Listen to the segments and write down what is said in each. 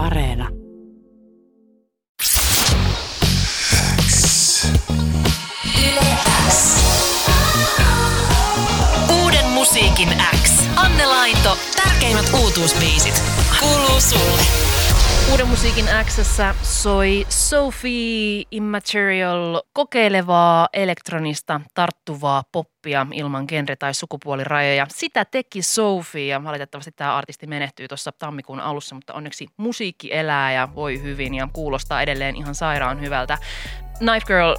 Areena. Uuden musiikin X. Anne Laito, tärkeimmät uutuusbiisit. Kuuluu sulle. Uuden musiikin Xssä soi Sophie Immaterial kokeilevaa elektronista tarttuvaa poppia ilman genre- tai sukupuolirajoja. Sitä teki Sophie ja valitettavasti tämä artisti menehtyy tuossa tammikuun alussa, mutta onneksi musiikki elää ja voi hyvin ja kuulostaa edelleen ihan sairaan hyvältä. Knife Girl,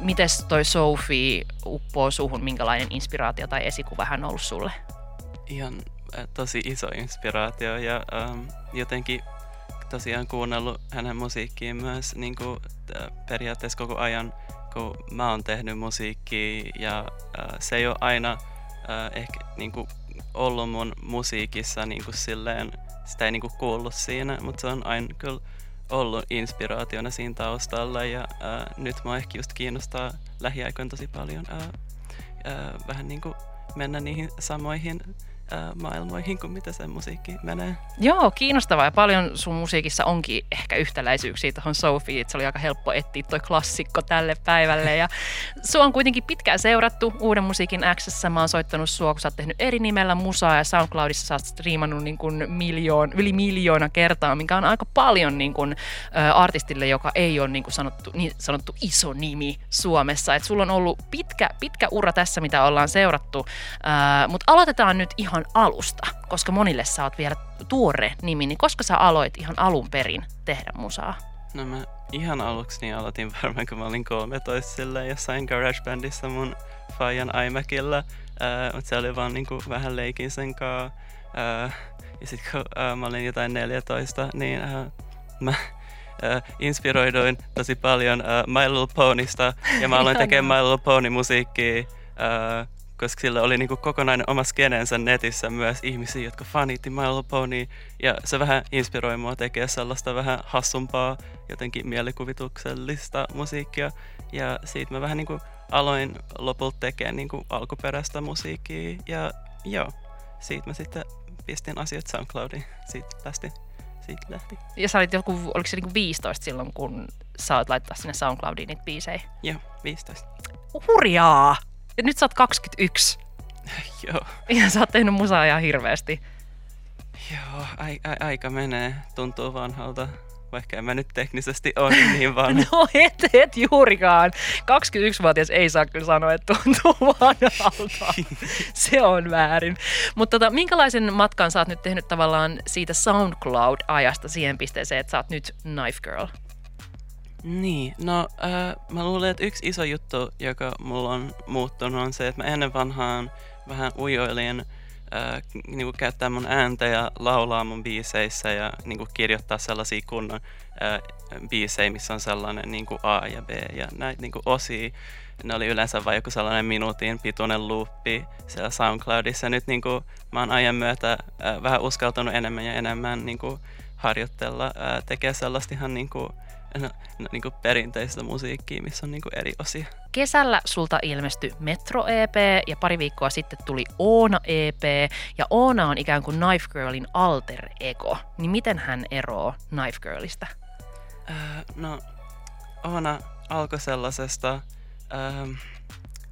mites toi Sophie uppoo suhun, minkälainen inspiraatio tai esikuva hän on ollut sulle? Ihan äh, tosi iso inspiraatio ja ähm, jotenkin tosiaan kuunnellut hänen musiikkiin myös niin kuin, periaatteessa koko ajan, kun mä oon tehnyt musiikkia ja äh, se ei ole aina äh, ehkä niin kuin, ollut mun musiikissa niin kuin silleen, sitä ei niin kuin kuullut siinä, mutta se on aina kyllä ollut inspiraationa siinä taustalla ja äh, nyt mä ehkä just kiinnostaa lähiaikoina tosi paljon äh, äh, vähän niin kuin mennä niihin samoihin maailmoihin kuin mitä se musiikki menee. Joo, kiinnostavaa. Ja paljon sun musiikissa onkin ehkä yhtäläisyyksiä tuohon Sophie, että se oli aika helppo etsiä toi klassikko tälle päivälle. Ja sua on kuitenkin pitkään seurattu Uuden musiikin Xssä, mä oon soittanut sua, kun sä oot tehnyt eri nimellä musaa ja SoundCloudissa sä oot striimannut niin kuin miljoon, yli miljoona kertaa, mikä on aika paljon niin kuin, ä, artistille, joka ei ole niin kuin sanottu, niin sanottu iso nimi Suomessa, että sulla on ollut pitkä, pitkä ura tässä, mitä ollaan seurattu, mutta aloitetaan nyt ihan alusta, koska monille sä oot vielä tuore nimi, niin koska sä aloit ihan alun perin tehdä musaa? No mä ihan aluksi niin aloitin varmaan kun mä olin 13 silleen jossain GarageBandissa mun faijan iMacilla, uh, mutta se oli vaan niinku vähän leikin sen kaa. Uh, ja sit kun uh, mä olin jotain 14, niin uh, mä uh, inspiroiduin tosi paljon uh, My Little Ponysta ja mä aloin tekemään My Little Pony musiikkia. Koska sillä oli niinku kokonainen oma skeneensä netissä myös ihmisiä, jotka fanitti My Little Pony. Ja se vähän inspiroi mua tekemään sellaista vähän hassumpaa, jotenkin mielikuvituksellista musiikkia. Ja siitä mä vähän niinku aloin lopulta tekemään niinku alkuperäistä musiikkia. Ja joo, siitä mä sitten pistin asiat SoundCloudiin. Siitä lähti. Siitä lähti. Ja sä olit joku, oliko se niinku 15 silloin, kun sä oot laittaa sinne SoundCloudiin niitä biisejä? Joo, 15. Hurjaa! Nyt sä oot 21. Joo. Ja sä oot tehnyt musaa ihan hirveästi. Joo, ai, ai, aika menee. Tuntuu vanhalta. Vaikka en mä nyt teknisesti ole niin vanha. No et, et juurikaan. 21-vuotias ei saa kyllä sanoa, että tuntuu vanhalta. Se on väärin. Mutta tota, minkälaisen matkan sä oot nyt tehnyt tavallaan siitä SoundCloud-ajasta siihen pisteeseen, että sä oot nyt Knife Girl? Niin, no äh, mä luulen, että yksi iso juttu, joka mulla on muuttunut, on se, että mä ennen vanhaan vähän ujoilin äh, niin kuin käyttää mun ääntä ja laulaa mun biiseissä ja niin kuin kirjoittaa sellaisia kunnon äh, biisejä, missä on sellainen niin kuin A ja B ja näitä niin kuin osia. Ne oli yleensä vain joku sellainen minuutin pituinen loopi siellä SoundCloudissa. Nyt niin kuin, mä oon ajan myötä äh, vähän uskaltanut enemmän ja enemmän niin kuin, harjoitella, äh, tekee sellaista ihan niin kuin, no, no, niin kuin perinteistä musiikkia, missä on niin kuin eri osia. Kesällä sulta ilmestyi Metro EP ja pari viikkoa sitten tuli Oona EP. Ja Oona on ikään kuin Knife Girlin alter ego. Niin miten hän eroo Knife Girlista? Äh, no, Oona alkoi sellaisesta, äh,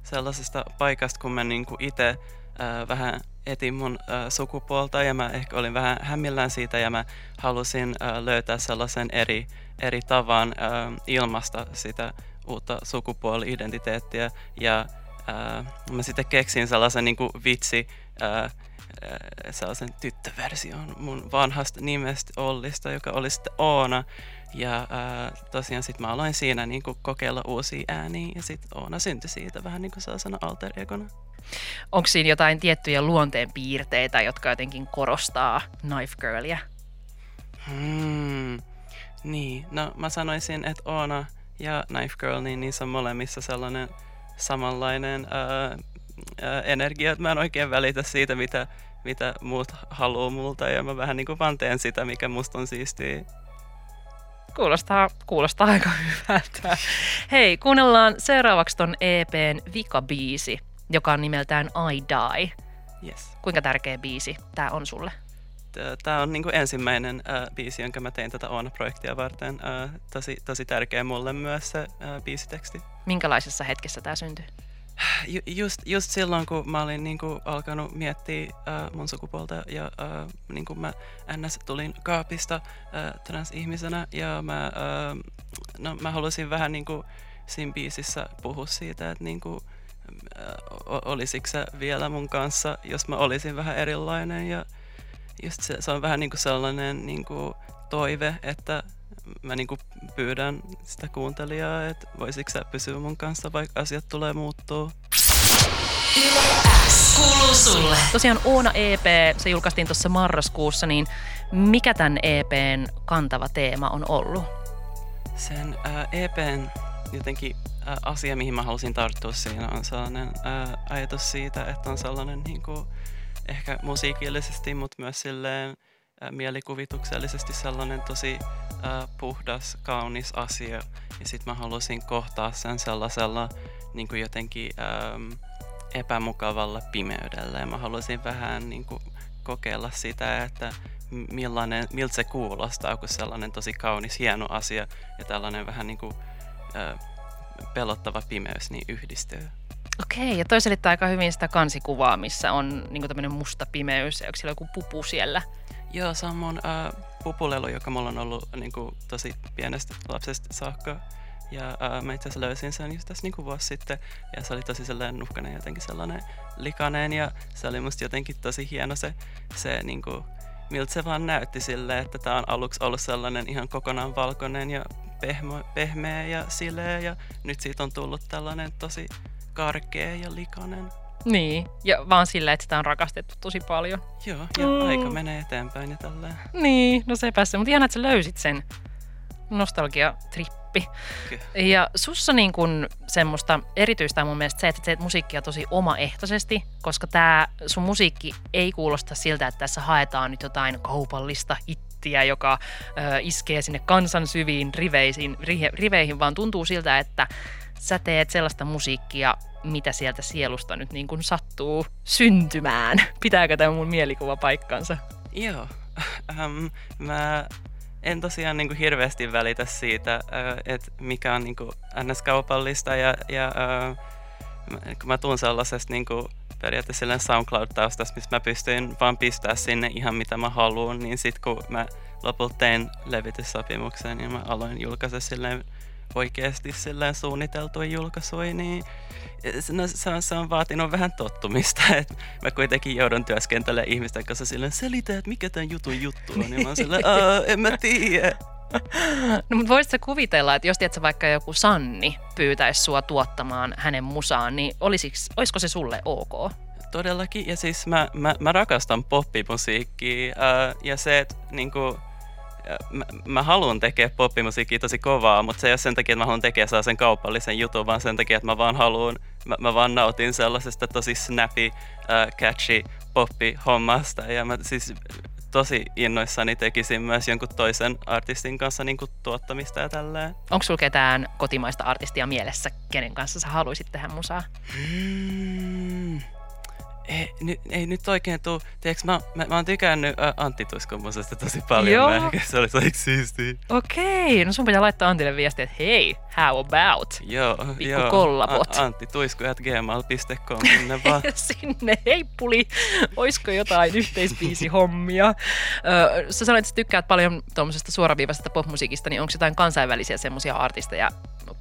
sellaisesta paikasta, kun mä niinku itse äh, vähän etin mun äh, sukupuolta ja mä ehkä olin vähän hämmillään siitä ja mä halusin äh, löytää sellaisen eri, eri tavan äh, ilmasta sitä uutta sukupuoli-identiteettiä. Ja äh, mä sitten keksin sellaisen niin kuin vitsi äh, sellaisen tyttöversion mun vanhasta nimestä Ollista, joka oli sitten Oona. Ja äh, tosiaan sitten mä aloin siinä niin kuin kokeilla uusia ääniä ja sitten Oona syntyi siitä vähän niin kuin sellaisena alter egona. Onko siinä jotain tiettyjä luonteenpiirteitä, jotka jotenkin korostaa Knife Girlia? Hmm. Niin, no mä sanoisin, että Oona ja Knife Girl, niin niissä on molemmissa sellainen samanlainen ää, ää, energia, että mä en oikein välitä siitä, mitä, mitä muut haluaa multa ja mä vähän niin kuin vaan teen sitä, mikä musta on siistiä. Kuulostaa, kuulostaa aika hyvältä. Hei, kuunnellaan seuraavaksi ton EPn vikabiisi, joka on nimeltään I Die. Yes. Kuinka tärkeä biisi tämä on sulle? Tämä on niinku ensimmäinen uh, biisi, jonka mä tein tätä Oona-projektia varten. Uh, tosi, tosi tärkeä mulle myös se uh, biisiteksti. Minkälaisessa hetkessä tämä syntyi? Ju, just, just silloin, kun mä olin niinku alkanut miettiä uh, mun sukupuolta ja uh, niinku mä ns. tulin kaapista uh, transihmisenä ja mä, uh, no, mä halusin vähän niinku siinä biisissä puhua siitä, että niinku, uh, olisiko se vielä mun kanssa, jos mä olisin vähän erilainen ja just se, se on vähän niinku sellainen niinku toive, että mä niinku pyydän sitä kuuntelijaa, että voisiko sä pysyä mun kanssa, vaikka asiat tulee muuttuu. Kuuluu sulle. Tosiaan Oona EP, se julkaistiin tuossa marraskuussa, niin mikä tämän EPn kantava teema on ollut? Sen äh, EPn jotenkin äh, asia, mihin mä halusin tarttua siinä, on sellainen äh, ajatus siitä, että on sellainen niin kuin, ehkä musiikillisesti, mutta myös silleen äh, mielikuvituksellisesti sellainen tosi puhdas, kaunis asia. Ja sitten mä halusin kohtaa sen sellaisella niin kuin jotenkin ähm, epämukavalla pimeydellä. Ja mä halusin vähän niin kuin, kokeilla sitä, että millainen, miltä se kuulostaa, kun sellainen tosi kaunis, hieno asia ja tällainen vähän niin kuin, äh, pelottava pimeys niin yhdistyy. Okei, ja toi selittää aika hyvin sitä kansikuvaa, missä on niin tämmöinen musta pimeys, ja onko siellä joku pupu siellä? Joo, mun äh, pupulelu, joka mulla on ollut niin kuin, tosi pienestä lapsesta saakka. Ja äh, mä itse asiassa löysin sen just tässä niin kuin vuosi sitten. Ja se oli tosi sellainen nuhkainen jotenkin sellainen likainen. Ja se oli musta jotenkin tosi hieno se, se niin kuin, miltä se vaan näytti sille, että tää on aluksi ollut sellainen ihan kokonaan valkoinen ja pehmo, pehmeä ja sileä. Ja nyt siitä on tullut tällainen tosi karkea ja likainen. Niin, ja vaan sillä, että sitä on rakastettu tosi paljon. Joo, ja mm. aika menee eteenpäin ja tälleen. Niin, no sepä mutta ihan että sä löysit sen nostalgia-trippi. Kyllä. Ja sussa niin kun semmoista erityistä on mun mielestä se, että teet musiikkia tosi omaehtoisesti, koska tämä sun musiikki ei kuulosta siltä, että tässä haetaan nyt jotain kaupallista ittiä, joka ö, iskee sinne kansan syviin riveisiin, rive, riveihin, vaan tuntuu siltä, että sä teet sellaista musiikkia, mitä sieltä sielusta nyt niin kuin sattuu syntymään. Pitääkö tämä mun mielikuva paikkansa? Joo. Um, mä en tosiaan niin kuin hirveästi välitä siitä, että mikä on niin kuin NS-kaupallista ja, ja kun mä tuun sellaisesta niin kuin periaatteessa SoundCloud-taustasta, missä mä pystyin vaan pistää sinne ihan mitä mä haluan, niin sitten kun mä lopulta tein levityssopimuksen ja mä aloin julkaista silleen oikeasti silleen suunniteltuja julkaisuja, niin no, se, on, se on vaatinut vähän tottumista. Et mä kuitenkin joudun työskentelemään ihmisten kanssa silleen, selitä, että mikä tämän jutun juttu on. Ja mä oon silleen, en mä tiedä. No mutta voisitko kuvitella, että jos tiedätkö, vaikka joku Sanni pyytäisi sua tuottamaan hänen musaan, niin olisiks, olisiko se sulle ok? Todellakin, ja siis mä, mä, mä rakastan poppimusiikkia, uh, ja se, että niinku, mä, mä haluan tekee poppimusiikkia tosi kovaa, mutta se ei ole sen takia, että mä haluan tekee sen kaupallisen jutun, vaan sen takia, että mä vaan haluan, mä, mä vaan nautin sellaisesta tosi snappy, uh, catchy poppi-hommasta. Ja mä siis tosi innoissani tekisin myös jonkun toisen artistin kanssa niin kuin tuottamista ja tälleen. Onko sulla ketään kotimaista artistia mielessä, kenen kanssa sä haluaisit tehdä musaa? Hmm ei, ny, ei nyt oikein tuu, tiedätkö, mä, mä, mä oon tykännyt ä, Antti Tuskomusesta tosi paljon, Joo. Mä, se oli tosi siistiä. Okei, no sun pitää laittaa Antille viestiä, että hei, how about? Joo, Pikku joo. kollabot. A- Antti Tuisku at gmail.com sinne vaan. sinne, hei puli, oisko jotain yhteispiisihommia? Ö, sä sanoit, että sä tykkäät paljon tuommoisesta suoraviivaisesta popmusiikista, niin onko jotain kansainvälisiä semmoisia artisteja,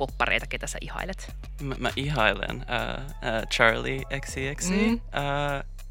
poppareita, ketä sä ihailet? Mä, mä ihailen uh, uh, Charlie XCX. Mm. Uh,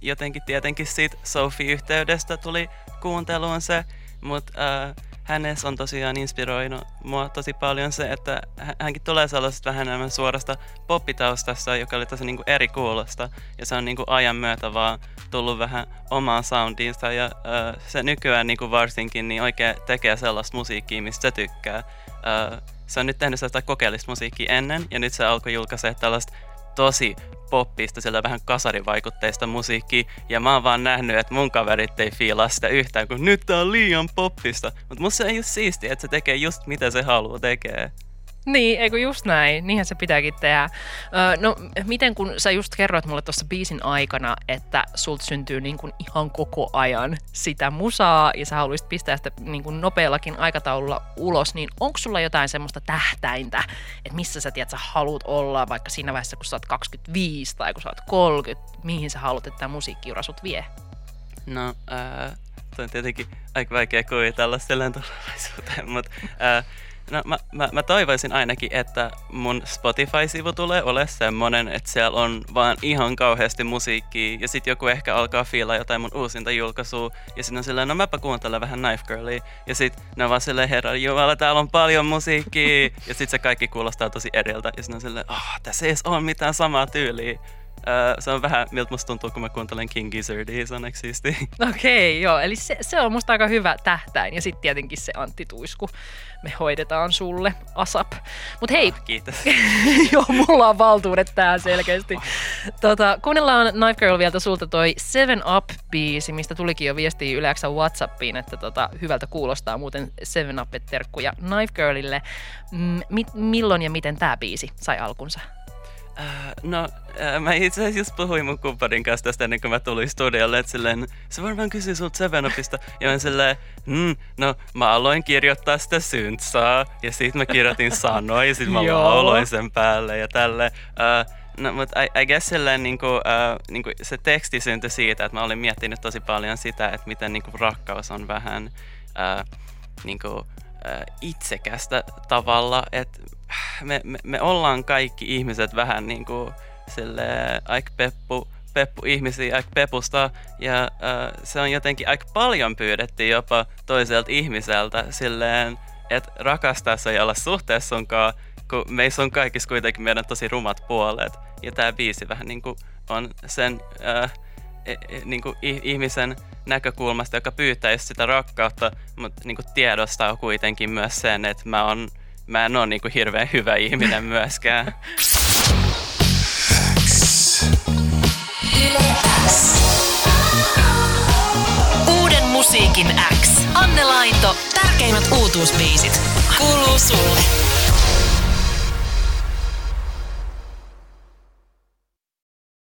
jotenkin tietenkin siitä Sophie-yhteydestä tuli kuunteluun se, mutta uh, hänessä on tosiaan inspiroinut mua tosi paljon se, että hänkin tulee sellaisesta vähän enemmän suorasta poppitaustasta, joka oli tosi niinku eri kuulosta. Ja se on niinku ajan myötä vaan tullut vähän omaan soundiinsa ja uh, se nykyään niinku varsinkin niin oikein tekee sellaista musiikkia, mistä se tykkää. Uh, se on nyt tehnyt sellaista kokeellista musiikkia ennen, ja nyt se alkoi julkaista tällaista tosi poppista, sillä vähän kasarivaikutteista musiikkia, ja mä oon vaan nähnyt, että mun kaverit ei fiilaa sitä yhtään, kun nyt tää on liian poppista. Mutta musta se ei ole siistiä, että se tekee just mitä se haluaa tekee. Niin, eikö just näin. Niinhän se pitääkin tehdä. Öö, no, miten kun sä just kerroit mulle tuossa biisin aikana, että sulta syntyy niin kuin ihan koko ajan sitä musaa ja sä haluaisit pistää sitä niin kuin nopeallakin aikataululla ulos, niin onko sulla jotain semmoista tähtäintä, että missä sä tiedät, sä haluat olla vaikka siinä vaiheessa, kun sä oot 25 tai kun sä oot 30, mihin sä haluat, että tämä musiikkiura sut vie? No, äh, se on tietenkin aika vaikea kuvitella silleen tulevaisuuteen, mutta äh, No mä, mä, mä toivoisin ainakin, että mun Spotify-sivu tulee ole semmonen, että siellä on vaan ihan kauheasti musiikkia ja sit joku ehkä alkaa fiilaa jotain mun uusinta julkaisua ja sitten on silleen, no mäpä kuuntelen vähän Knife Girlia ja sit ne on vaan silleen, herra jumala, täällä on paljon musiikkia ja sit se kaikki kuulostaa tosi eriltä ja sitten on silleen, ah, oh, tässä ei edes ole mitään samaa tyyliä. Uh, se on vähän, miltä musta tuntuu, kun mä kuuntelen King Gizzardia, se on. Okei, okay, joo. Eli se, se on musta aika hyvä tähtäin. Ja sitten tietenkin se Antti Tuisku. Me hoidetaan sulle, ASAP. Mut hei. Oh, kiitos. joo, mulla on valtuudet tää selkeästi. Tota, kuunnellaan Knife Girl vielä sulta toi Seven Up-biisi, mistä tulikin jo viestiä yleensä Whatsappiin, että tota, hyvältä kuulostaa muuten Seven Up terkkuja Knife Girlille. M- milloin ja miten tämä biisi sai alkunsa? Uh, no, uh, mä itse asiassa just puhuin mun kumppanin kanssa tästä ennen kuin mä tulin studiolle, että silleen, se varmaan kysyi sulta Seven Upista, ja mä silleen, mm, no mä aloin kirjoittaa sitä syntsaa, ja sit mä kirjoitin sanoja, ja sit mä lauloin sen päälle ja tälle. Uh, No, mutta I, I guess silleen, niinku, uh, niinku, se teksti syntyi siitä, että mä olin miettinyt tosi paljon sitä, että miten niinku, rakkaus on vähän uh, niinku, uh, itsekästä tavalla, että me, me, me ollaan kaikki ihmiset vähän niin kuin sille aika peppu, peppu ihmisiä aika pepusta ja äh, se on jotenkin aika paljon pyydetty jopa toiselta ihmiseltä silleen, että rakastaa ja olla suhteessa sunkaan, kun meissä on kaikissa kuitenkin meidän tosi rumat puolet. Ja tämä biisi vähän niin kuin on sen äh, e, e, niin kuin ihmisen näkökulmasta, joka pyytää sitä rakkautta, mutta niin kuin tiedostaa kuitenkin myös sen, että mä oon mä en ole niinku hirveän hyvä ihminen myöskään. Uuden musiikin X. Anne Laito, tärkeimmät uutuusbiisit. Kuuluu